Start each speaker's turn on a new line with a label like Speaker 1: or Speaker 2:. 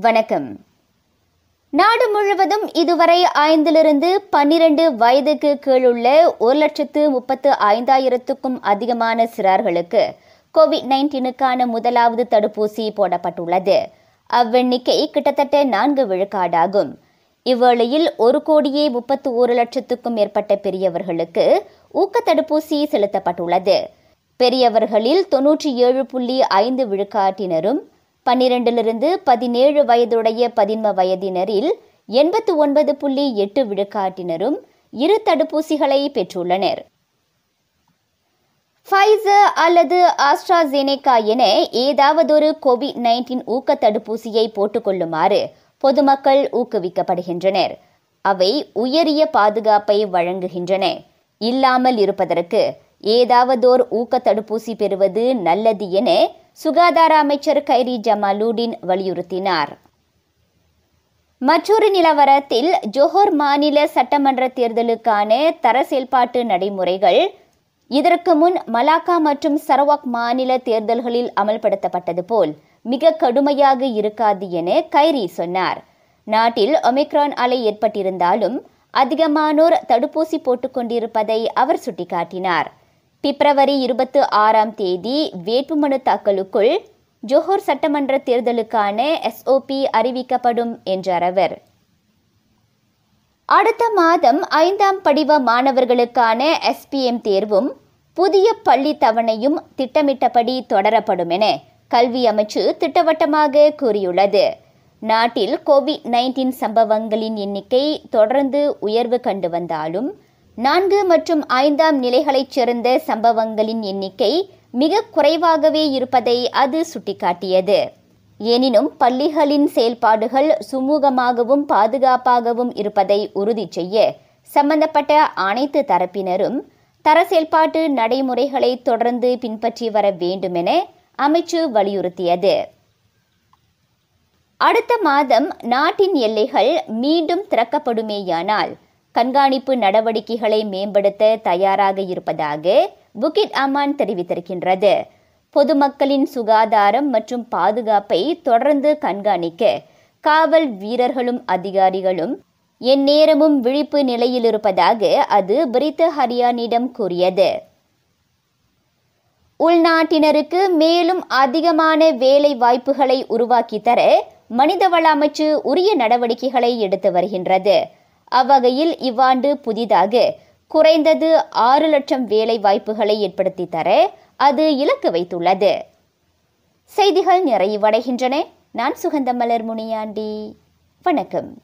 Speaker 1: வணக்கம். நாடு முழுவதும் இதுவரை ஐந்திலிருந்து பன்னிரண்டு வயதுக்கு கீழுள்ள ஒரு லட்சத்து முப்பத்து ஐந்தாயிரத்துக்கும் அதிகமான சிறார்களுக்கு கோவிட் நைன்டீனுக்கான முதலாவது தடுப்பூசி போடப்பட்டுள்ளது. அவ்வெண்ணிக்கை கிட்டத்தட்ட நான்கு விழுக்காடாகும். இவ்வேளையில் ஒரு கோடியே முப்பத்து ஒரு லட்சத்துக்கும் மேற்பட்ட பெரியவர்களுக்கு ஊக்க தடுப்பூசி செலுத்தப்பட்டுள்ளது. பெரியவர்களில் தொன்னூற்றி ஏழு புள்ளி ஐந்து விழுக்காட்டினரும் பன்னிரண்டிலிருந்து பதினேழு வயதுடைய பதின்ம வயதினரில் எண்பத்து ஒன்பது புள்ளி எட்டு விழுக்காட்டினரும் இரு தடுப்பூசிகளை பெற்றுள்ளனர். ஃபைசர் அல்லது ஆஸ்ட்ராசெனேகா என ஏதாவதொரு கோவிட் நைன்டீன் ஊக்க தடுப்பூசியை போட்டுக்கொள்ளுமாறு பொதுமக்கள் ஊக்குவிக்கப்படுகின்றனர். அவை உயரிய பாதுகாப்பை வழங்குகின்றன. இல்லாமல் இருப்பதற்கு ஏதாவதோர் ஊக்க தடுப்பூசி பெறுவது நல்லது என சுகாதார அமைச்சர் கைரி ஜமாலுடின் வலியுறுத்தினார். மற்றொரு நிலவரத்தில் ஜோஹர் மாநில சட்டமன்ற தேர்தலுக்கான தர செயல்பாட்டு நடைமுறைகள் இதற்கு முன் மலாக்கா மற்றும் சரவாக் மாநில தேர்தல்களில் அமல்படுத்தப்பட்டது போல் மிக கடுமையாக இருக்காது என கைரி சொன்னார். நாட்டில் ஒமிக்ரான் அலை ஏற்பட்டிருந்தாலும் அதிகமானோர் தடுப்பூசி போட்டுக் கொண்டிருப்பதை அவர் சுட்டிக்காட்டினார். பிப்ரவரி இருபத்தி ஆறாம் தேதி வேட்புமனு தாக்கலுக்குள் ஜோஹர் சட்டமன்ற தேர்தலுக்கான எஸ்ஓபி அறிவிக்கப்படும் என்றார் அவர் அடுத்த மாதம் ஐந்தாம் படிவ மாணவர்களுக்கான எஸ்பிஎம் தேர்வும் புதிய பள்ளி தவணையும் திட்டமிட்டபடி தொடரப்படும் என கல்வி அமைச்சு திட்டவட்டமாக கூறியுள்ளது. நாட்டில் கோவிட் நைன்டீன் சம்பவங்களின் எண்ணிக்கை தொடர்ந்து உயர்வு கண்டு வந்தாலும் நான்கு மற்றும் ஐந்தாம் நிலைகளைச் சேர்ந்த சம்பவங்களின் எண்ணிக்கை மிக குறைவாகவே இருப்பதை அது சுட்டிக்காட்டியது. எனினும் பள்ளிகளின் செயல்பாடுகள் சுமூகமாகவும் பாதுகாப்பாகவும் இருப்பதை உறுதி செய்ய சம்பந்தப்பட்ட அனைத்து தரப்பினரும் தர செயல்பாட்டு நடைமுறைகளை தொடர்ந்து பின்பற்றி வர வேண்டுமென அமைச்சு வலியுறுத்தியது. அடுத்த மாதம் நாட்டின் எல்லைகள் மீண்டும் திறக்கப்படுமேயானால் கண்காணிப்பு நடவடிக்கைகளை மேம்படுத்த தயாராக இருப்பதாக புகிட் அமான் தெரிவித்திருக்கின்றது. பொதுமக்களின் சுகாதாரம் மற்றும் பாதுகாப்பை தொடர்ந்து கண்காணிக்க காவல் வீரர்களும் அதிகாரிகளும் எந்நேரமும் விழிப்பு நிலையில் இருப்பதாக அது பிரித்த ஹரியானிடம் கூறியது. உள்நாட்டினருக்கு மேலும் அதிகமான வேலை வாய்ப்புகளை உருவாக்கி தர மனிதவள அமைச்சு உரிய நடவடிக்கைகளை எடுத்து வருகின்றது. அவ்வகையில் இவ்வாண்டு புதிதாக குறைந்தது ஆறு லட்சம் வேலை வாய்ப்புகளை ஏற்படுத்தி தர அது இலக்கு வைத்துள்ளது. செய்திகள் நிறைவடைகின்றன. நான் சுகந்தமலர் முனியாண்டி. வணக்கம்.